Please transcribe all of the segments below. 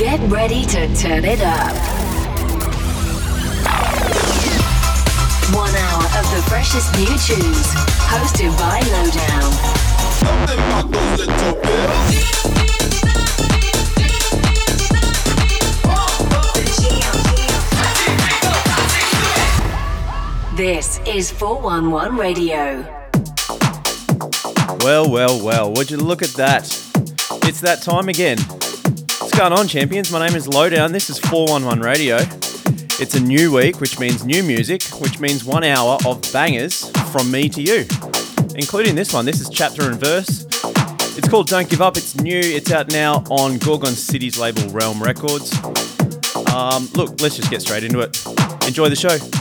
Get ready to turn it up. One hour of the freshest new tunes, hosted by Lowdown. This is 411 Radio. Well, well, well, would you look at that? It's that time again. What's going on, champions? My name is Lowdown. This is 411 Radio. It's a new week, which means new music, which means one hour of bangers from me to you, including this one. This is chapter and verse. It's called Don't Give Up. It's new. It's out now on Gorgon City's label Realm Records. Um, look, let's just get straight into it. Enjoy the show.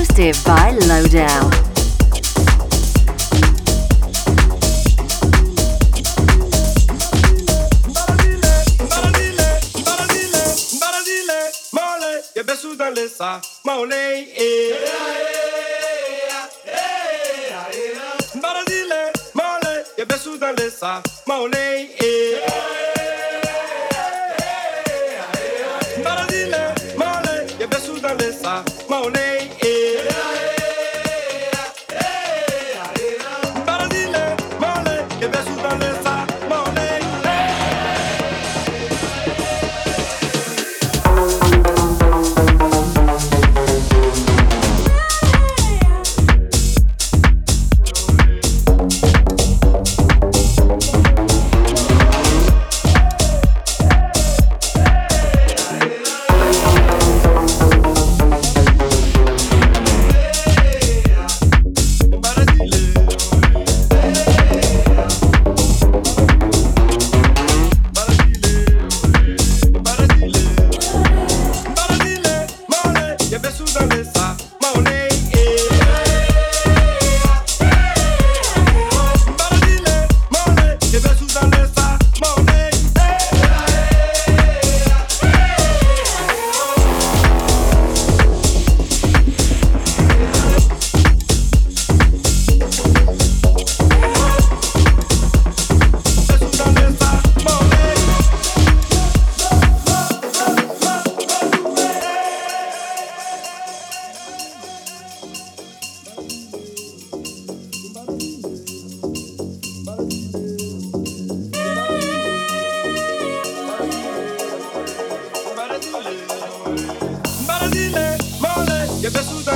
Hosted by Lowdown.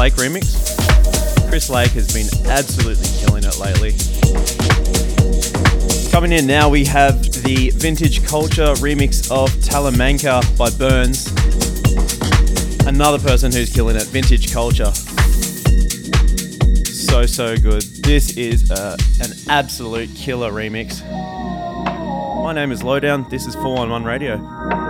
Lake remix. Chris Lake has been absolutely killing it lately. Coming in now, we have the Vintage Culture remix of Talamanca by Burns. Another person who's killing it, Vintage Culture. So, so good. This is uh, an absolute killer remix. My name is Lowdown. This is 411 Radio.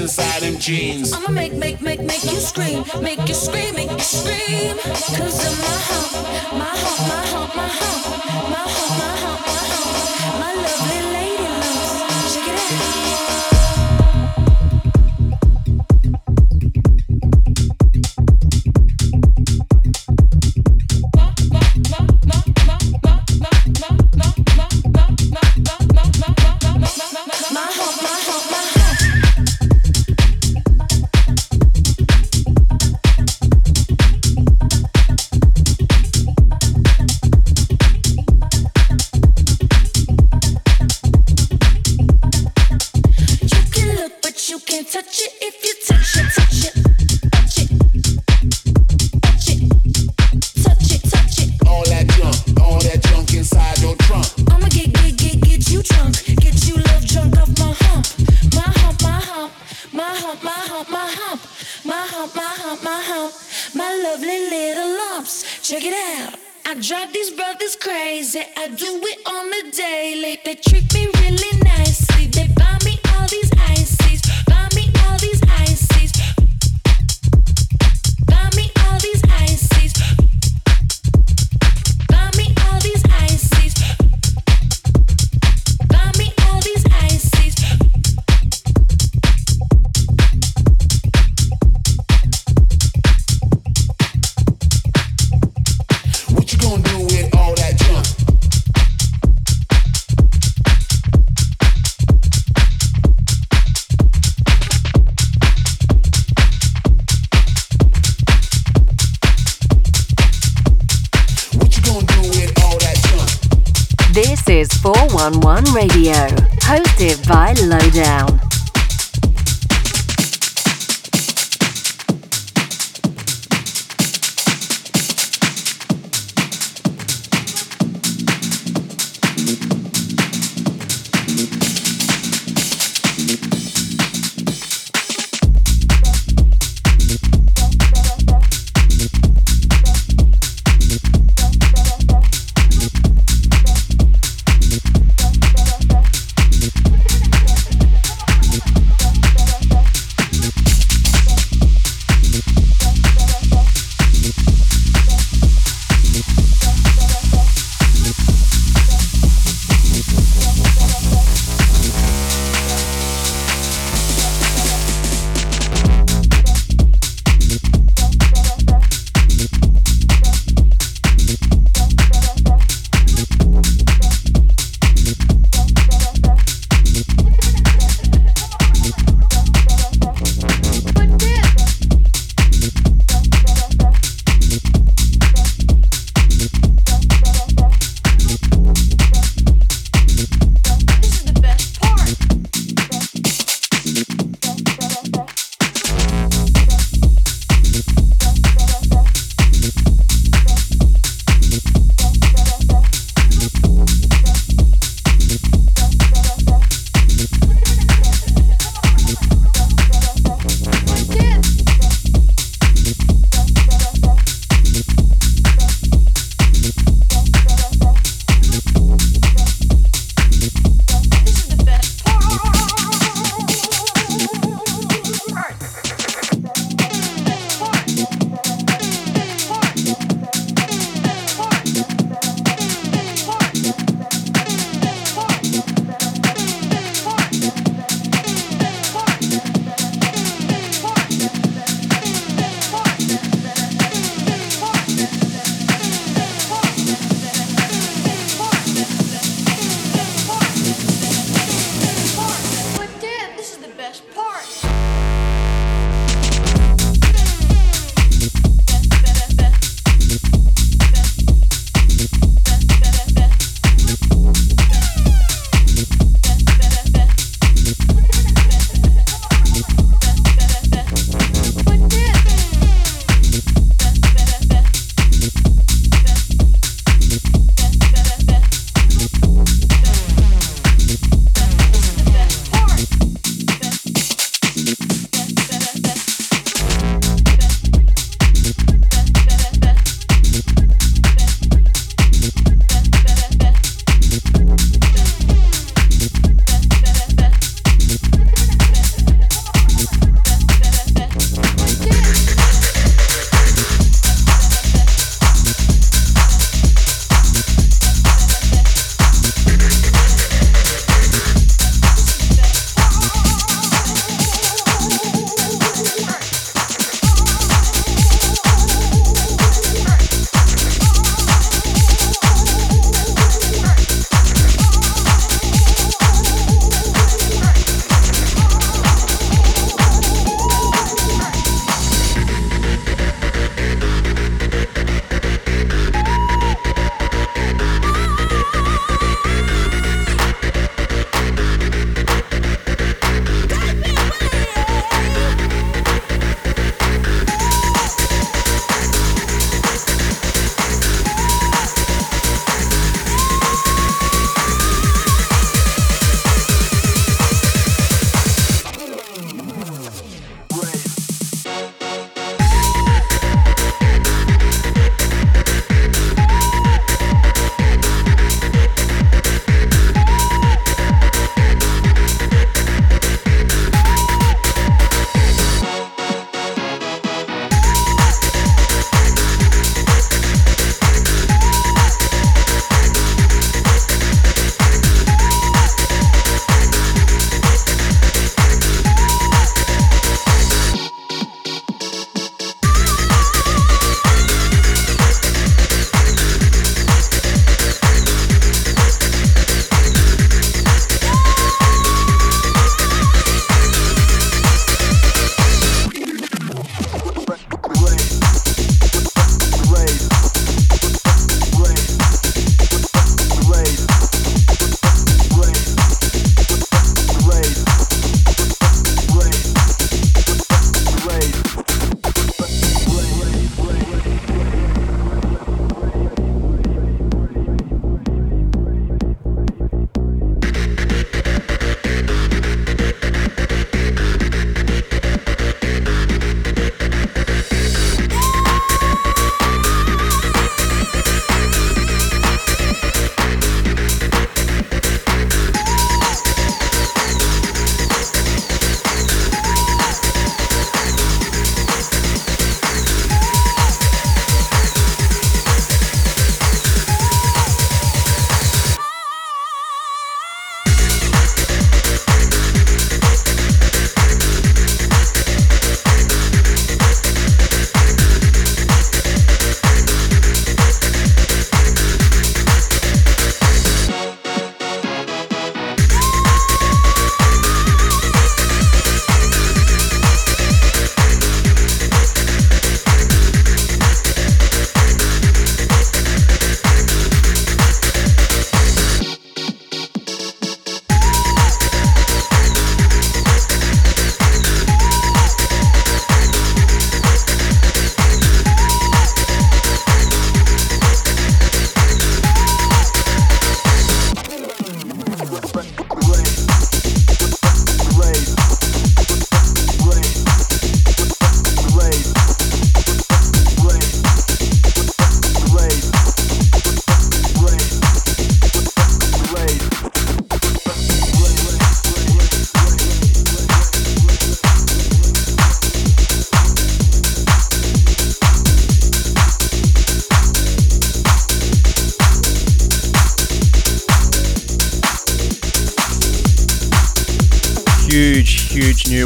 inside them jeans. I'ma make, make, make, make you scream, make you scream, make you scream. Cause in my heart, my heart, my heart, my heart. lovely little lumps. Check it out. I drive these brothers crazy. I do it on the daily. They treat me really nice. One Radio, hosted by Lowdown.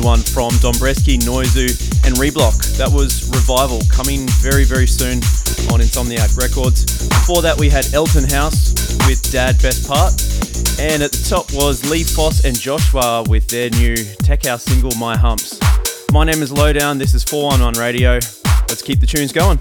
One from Dombresky, Noizu, and Reblock. That was Revival, coming very, very soon on Insomniac Records. Before that, we had Elton House with Dad Best Part. And at the top was Lee Foss and Joshwa with their new tech house single, My Humps. My name is Lowdown, this is 411 Radio. Let's keep the tunes going.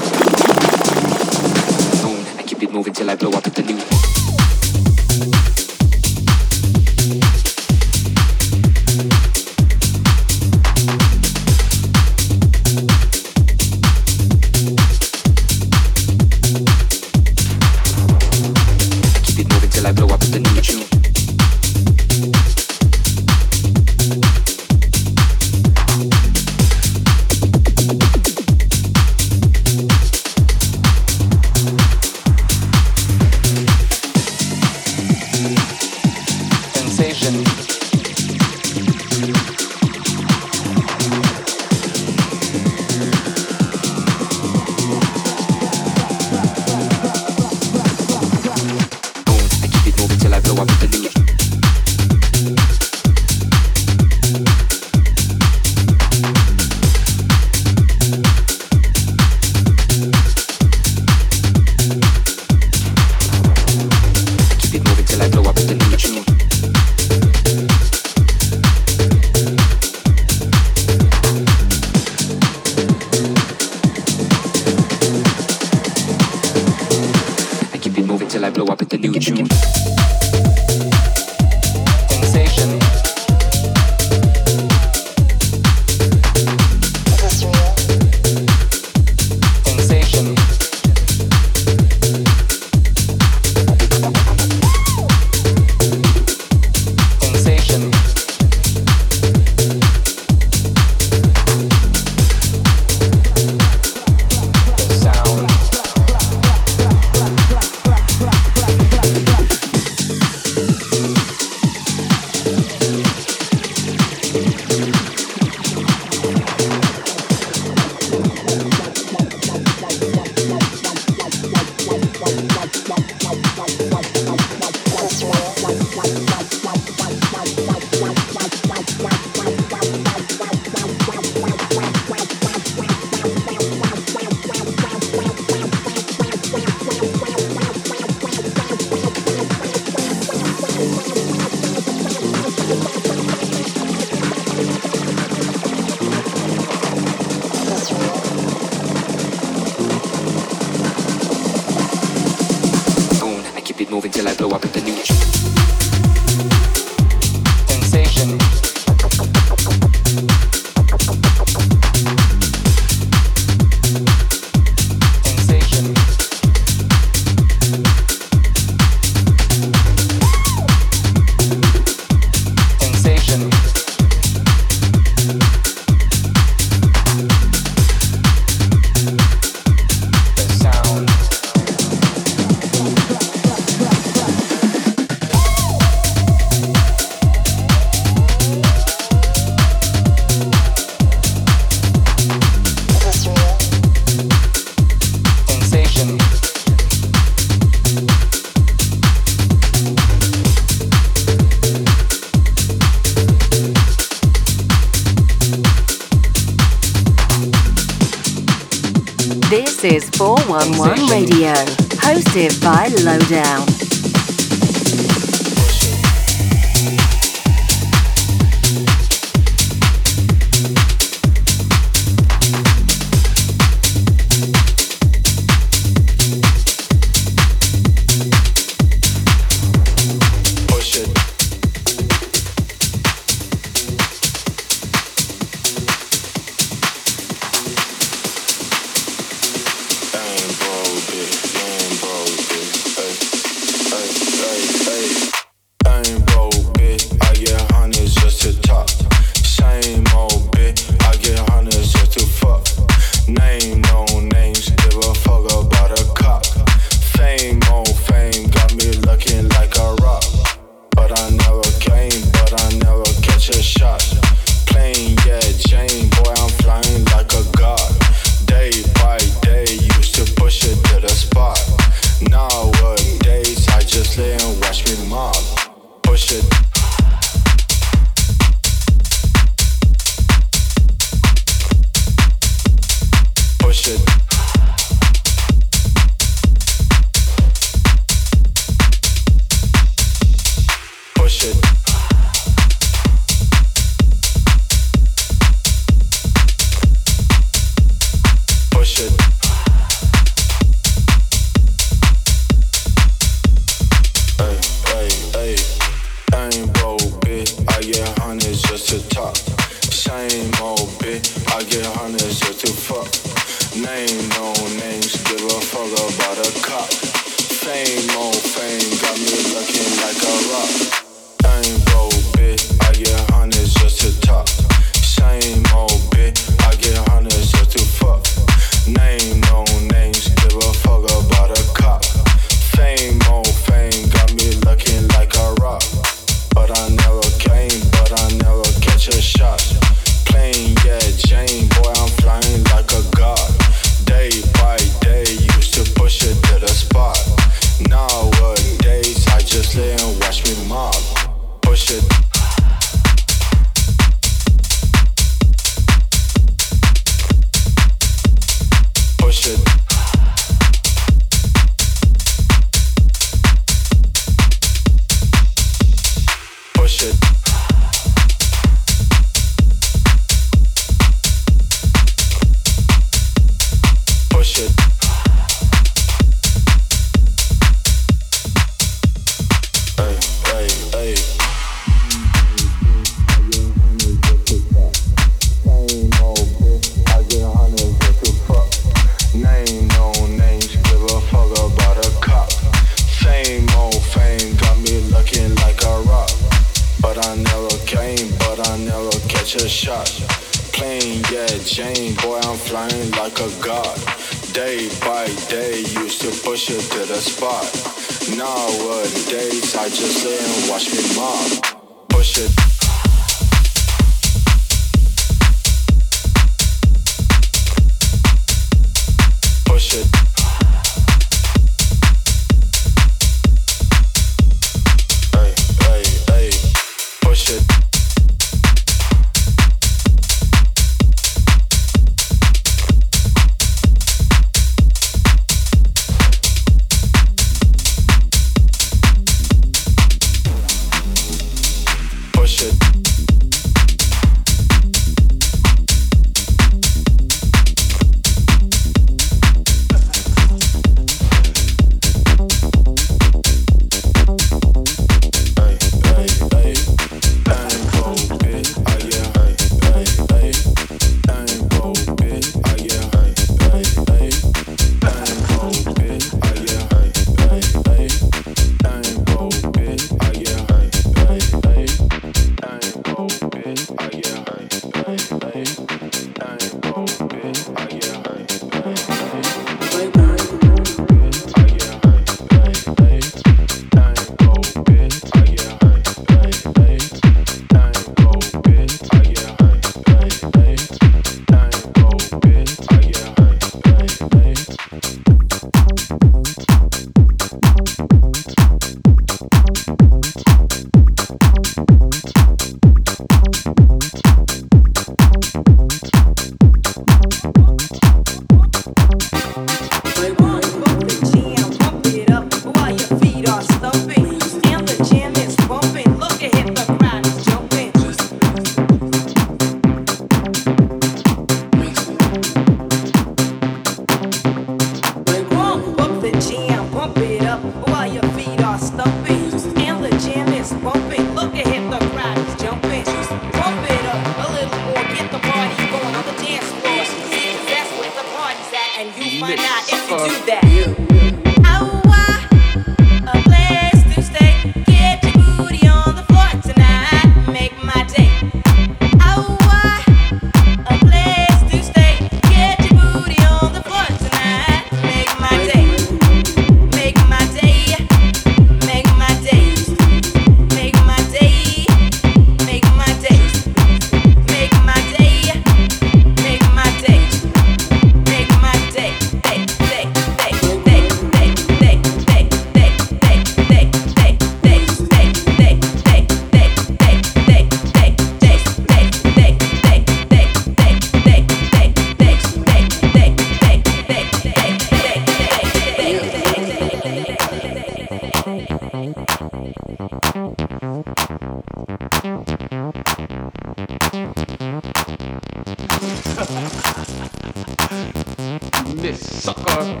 Miss sucker.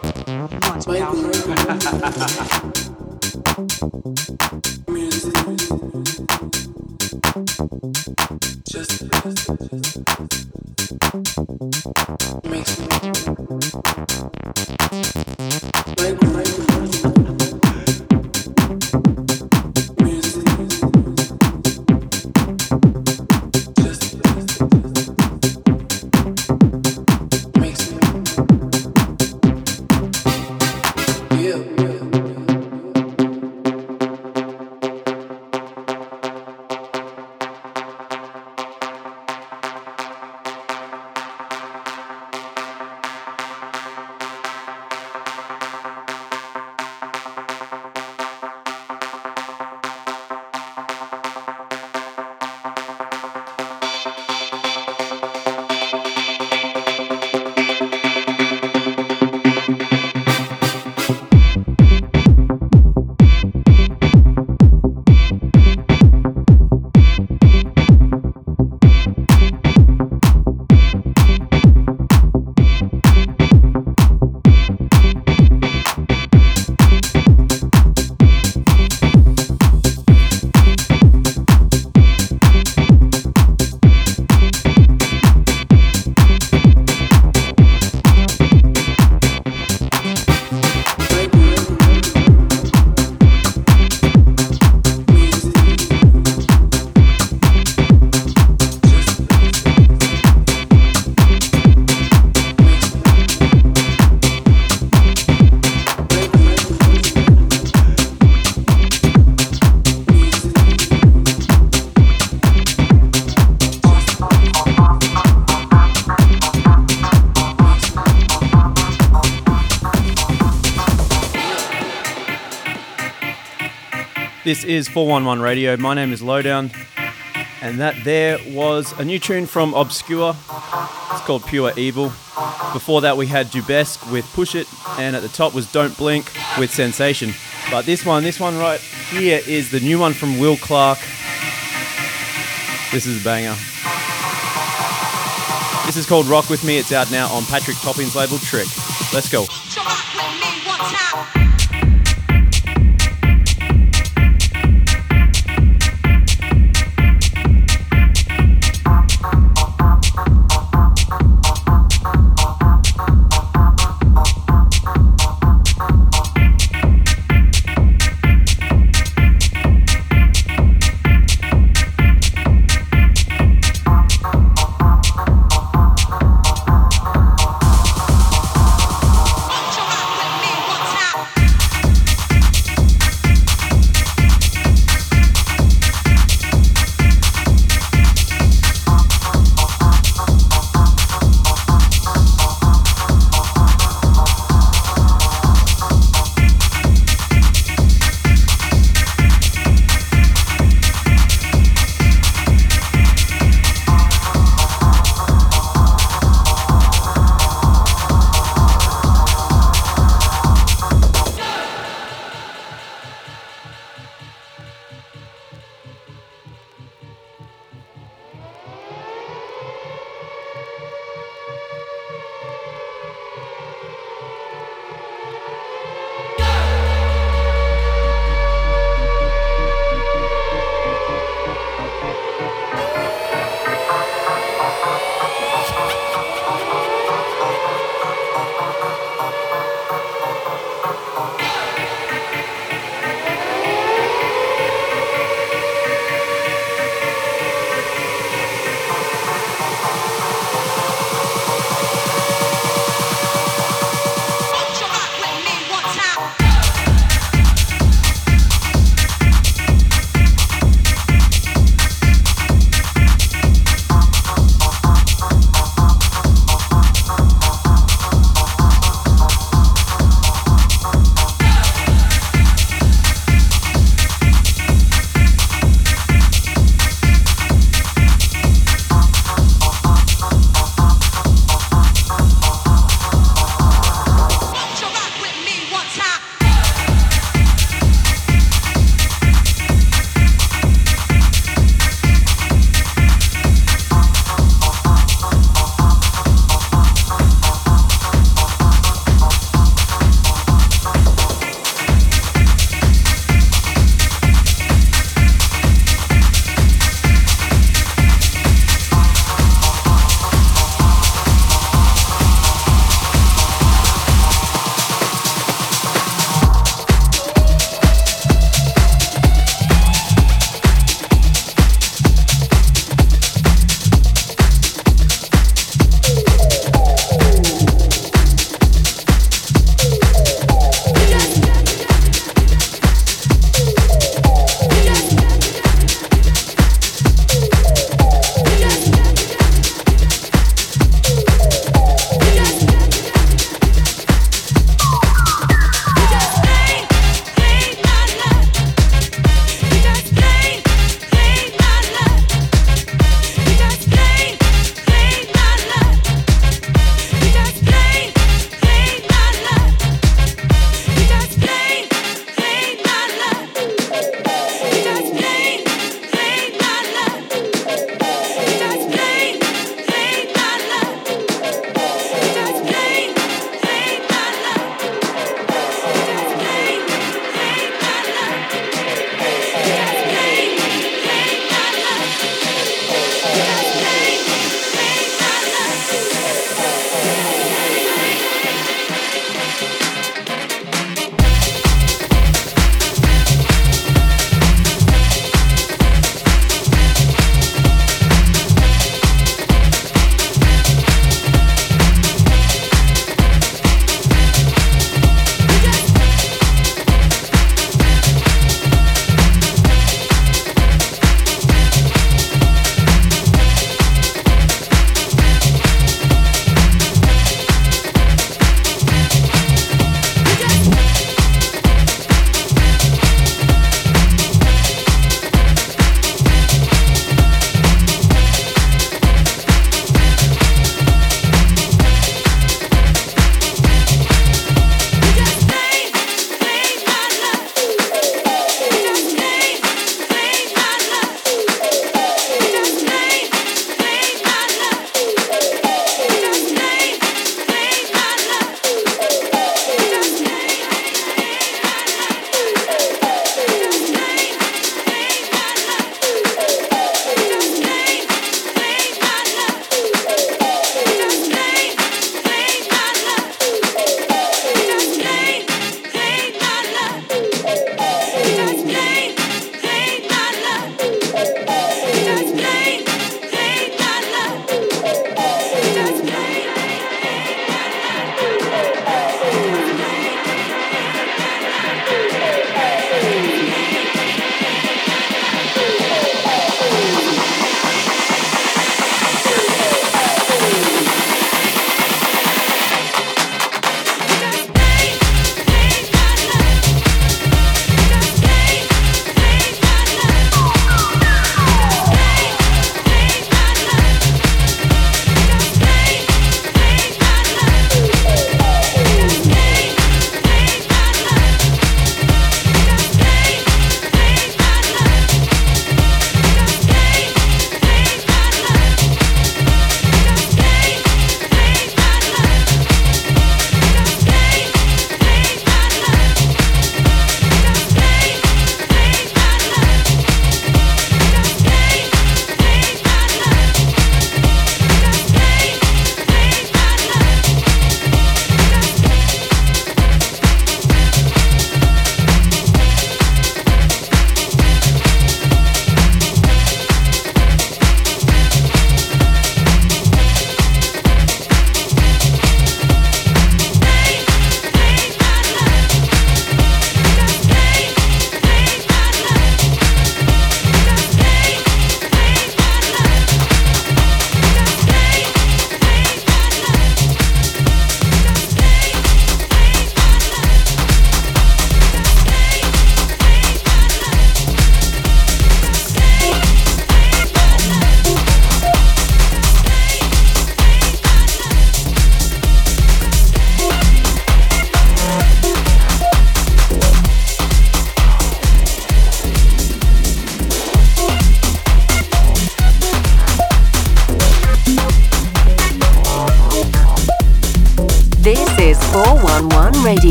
This is 411 Radio. My name is Lowdown, and that there was a new tune from Obscure. It's called Pure Evil. Before that, we had Dubesque with Push It, and at the top was Don't Blink with Sensation. But this one, this one right here is the new one from Will Clark. This is a banger. This is called Rock With Me. It's out now on Patrick Topping's label Trick. Let's go.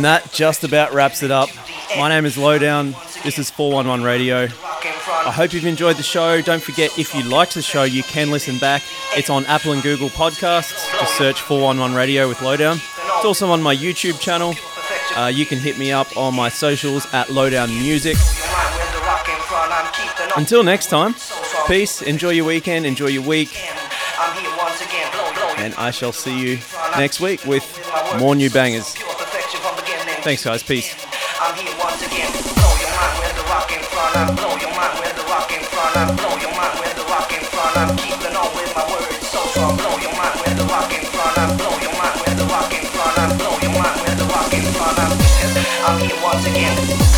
And that just about wraps it up. My name is Lowdown. This is 411 Radio. I hope you've enjoyed the show. Don't forget, if you liked the show, you can listen back. It's on Apple and Google Podcasts. Just search 411 Radio with Lowdown. It's also on my YouTube channel. Uh, you can hit me up on my socials at Lowdown Music. Until next time, peace. Enjoy your weekend. Enjoy your week. And I shall see you next week with more new bangers. Thanks, guys. Peace. I'm here once again. Blow your mind the rock front. I blow your mind the rock front. I blow your mind the rock front. I'm keeping on with my words so strong. Blow your mind the rock front. I blow your mind the rock front. I blow your mind the rock front. I'm here once again.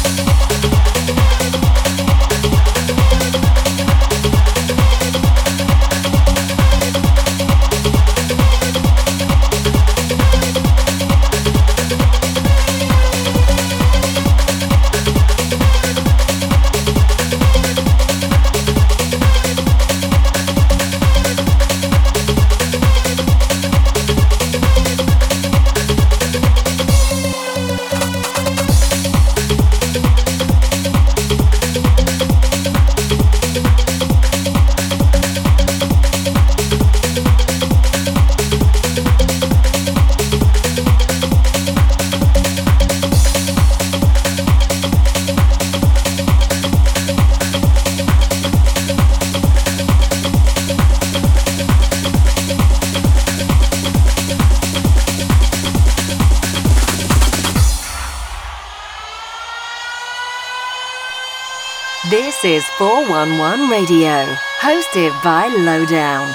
411 Radio, hosted by Lowdown.